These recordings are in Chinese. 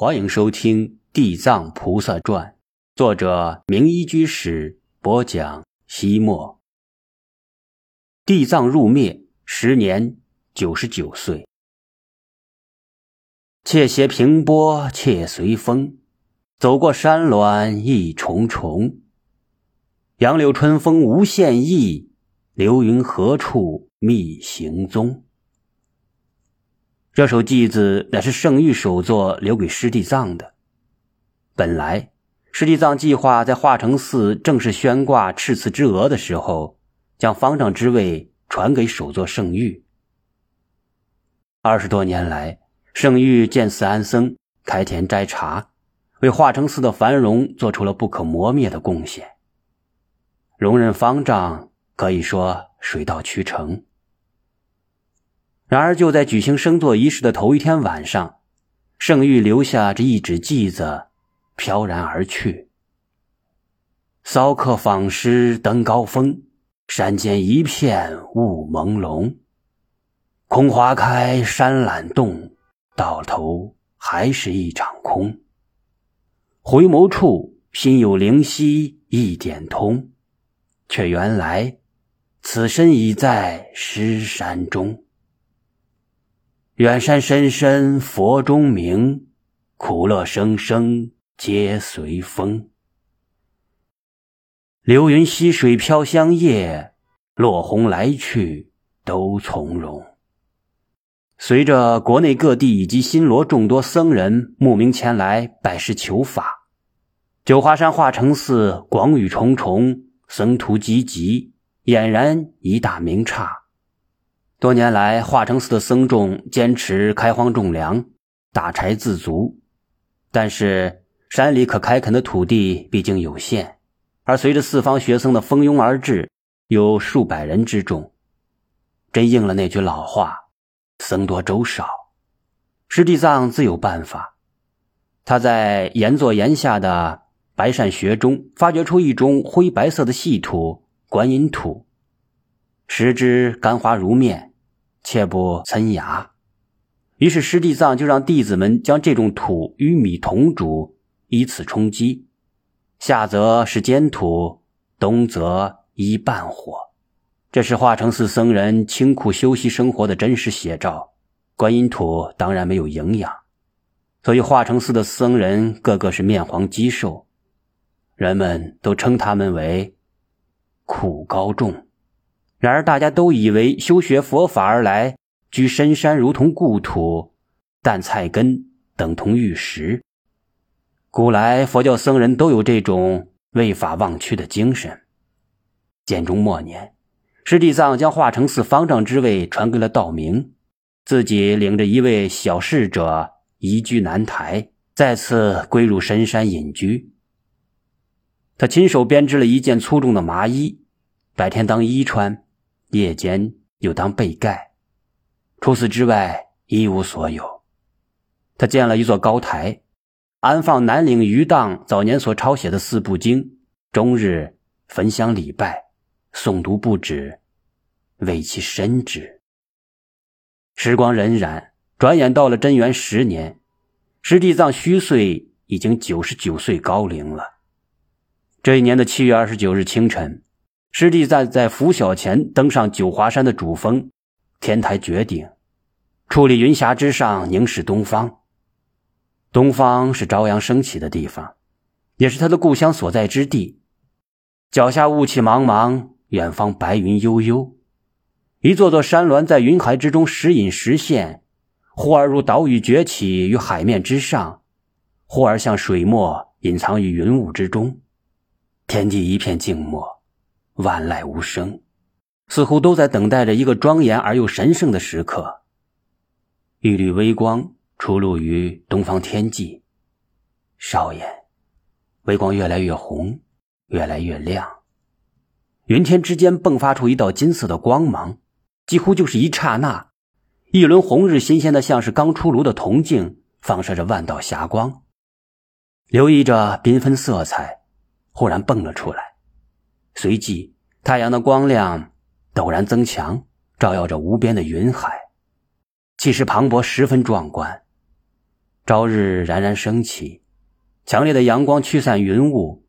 欢迎收听《地藏菩萨传》，作者明一居士播讲。西末，地藏入灭，时年九十九岁。且携平波，且随风，走过山峦一重重。杨柳春风无限意，流云何处觅行踪？这首偈子乃是圣谕首座，留给师弟藏的。本来，师弟藏计划在化成寺正式宣挂赤赐之额的时候，将方丈之位传给首座圣谕。二十多年来，圣谕见寺安僧，开田摘茶，为化成寺的繁荣做出了不可磨灭的贡献。容忍方丈可以说水到渠成。然而，就在举行升座仪式的头一天晚上，圣谕留下这一纸偈子，飘然而去。骚客访师登高峰，山间一片雾朦胧。空花开，山懒动，到头还是一场空。回眸处，心有灵犀一点通，却原来此身已在诗山中。远山深深佛中明，苦乐生生皆随风。流云溪水飘香叶，落红来去都从容。随着国内各地以及新罗众多僧人慕名前来拜师求法，九华山化成寺广宇重重，僧徒济济，俨然一大名刹。多年来，化成寺的僧众坚持开荒种粮，打柴自足。但是山里可开垦的土地毕竟有限，而随着四方学僧的蜂拥而至，有数百人之众，真应了那句老话：“僧多粥少。”师弟藏自有办法。他在岩座岩下的白善穴中发掘出一种灰白色的细土——观音土，食之甘滑如面。切不参牙，于是师弟藏就让弟子们将这种土与米同煮，以此充饥。夏则是煎土，冬则依半火。这是化成寺僧人清苦修习生活的真实写照。观音土当然没有营养，所以化成寺的僧人个个是面黄肌瘦，人们都称他们为苦高众。然而，大家都以为修学佛法而来，居深山如同故土，但菜根等同玉石。古来佛教僧人都有这种为法忘躯的精神。建中末年，师弟藏将化成寺方丈之位传给了道明，自己领着一位小侍者移居南台，再次归入深山隐居。他亲手编织了一件粗重的麻衣，白天当衣穿。夜间又当被盖，除此之外一无所有。他建了一座高台，安放南岭余荡早年所抄写的四部经，终日焚香礼拜，诵读不止，为其深知。时光荏苒，转眼到了贞元十年，师弟藏虚岁已经九十九岁高龄了。这一年的七月二十九日清晨。师弟在在拂晓前登上九华山的主峰天台绝顶，矗立云霞之上，凝视东方。东方是朝阳升起的地方，也是他的故乡所在之地。脚下雾气茫茫，远方白云悠悠，一座座山峦在云海之中时隐时现，忽而如岛屿崛起于海面之上，忽而像水墨隐藏于云雾之中，天地一片静默。万籁无声，似乎都在等待着一个庄严而又神圣的时刻。一缕微光出露于东方天际，少爷，微光越来越红，越来越亮。云天之间迸发出一道金色的光芒，几乎就是一刹那，一轮红日新鲜的像是刚出炉的铜镜，放射着万道霞光，流溢着缤纷色彩，忽然蹦了出来。随即，太阳的光亮陡然增强，照耀着无边的云海，气势磅礴，十分壮观。朝日冉冉升起，强烈的阳光驱散云雾，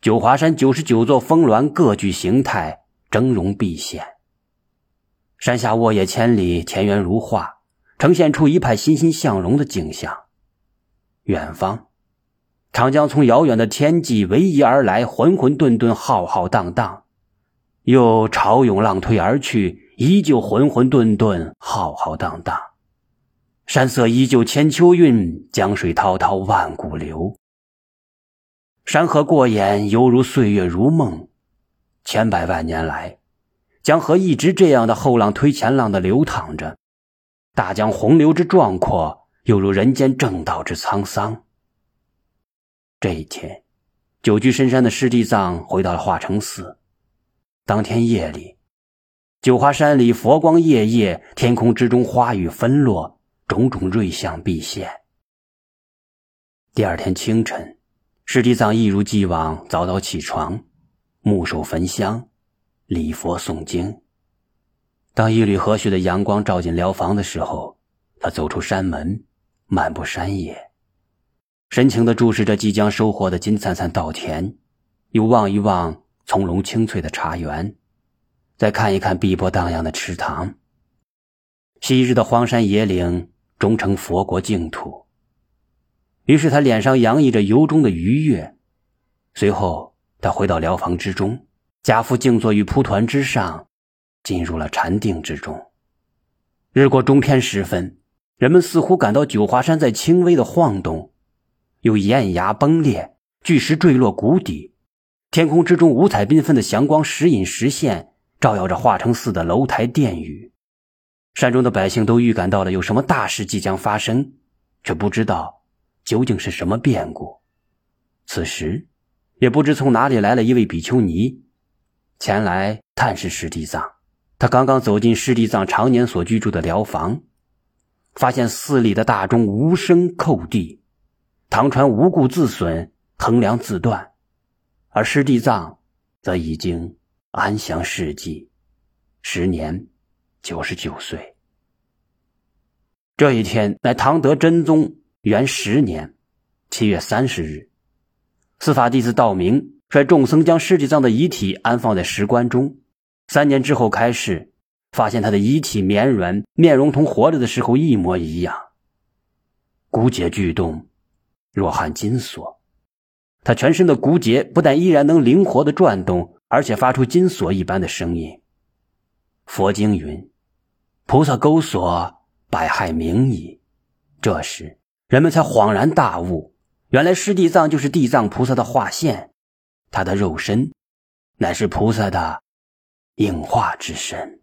九华山九十九座峰峦各具形态，峥嵘毕现。山下沃野千里，田园如画，呈现出一派欣欣向荣的景象。远方，长江从遥远的天际逶迤而来，浑浑沌沌，浩浩荡荡，又潮涌浪推而去，依旧浑浑沌沌，浩浩荡荡。山色依旧千秋韵，江水滔滔万古流。山河过眼，犹如岁月如梦。千百万年来。江河一直这样的后浪推前浪的流淌着，大江洪流之壮阔，犹如人间正道之沧桑。这一天，久居深山的师弟藏回到了化成寺。当天夜里，九华山里佛光夜夜，天空之中花雨纷落，种种瑞相毕现。第二天清晨，师弟藏一如既往早早起床，木手焚香。礼佛诵经。当一缕和煦的阳光照进疗房的时候，他走出山门，漫步山野，深情地注视着即将收获的金灿灿稻田，又望一望葱茏青翠的茶园，再看一看碧波荡漾的池塘。昔日的荒山野岭终成佛国净土。于是他脸上洋溢着由衷的愉悦。随后，他回到疗房之中。家父静坐于蒲团之上，进入了禅定之中。日过中天时分，人们似乎感到九华山在轻微的晃动，有岩崖崩裂，巨石坠落谷底。天空之中五彩缤纷的祥光时隐时现，照耀着化成寺的楼台殿宇。山中的百姓都预感到了有什么大事即将发生，却不知道究竟是什么变故。此时，也不知从哪里来了一位比丘尼。前来探视师弟藏，他刚刚走进师弟藏常年所居住的疗房，发现寺里的大钟无声叩地，唐船无故自损，横梁自断，而师弟藏则已经安详逝寂，时年九十九岁。这一天乃唐德真宗元十年七月三十日，司法弟子道明。率众僧将尸体藏的遗体安放在石棺中，三年之后开示，发现他的遗体绵软，面容同活着的时候一模一样。骨节巨动，若含金锁。他全身的骨节不但依然能灵活的转动，而且发出金锁一般的声音。佛经云：“菩萨钩锁，百害明矣。”这时，人们才恍然大悟，原来师地藏就是地藏菩萨的化现。他的肉身，乃是菩萨的应化之身。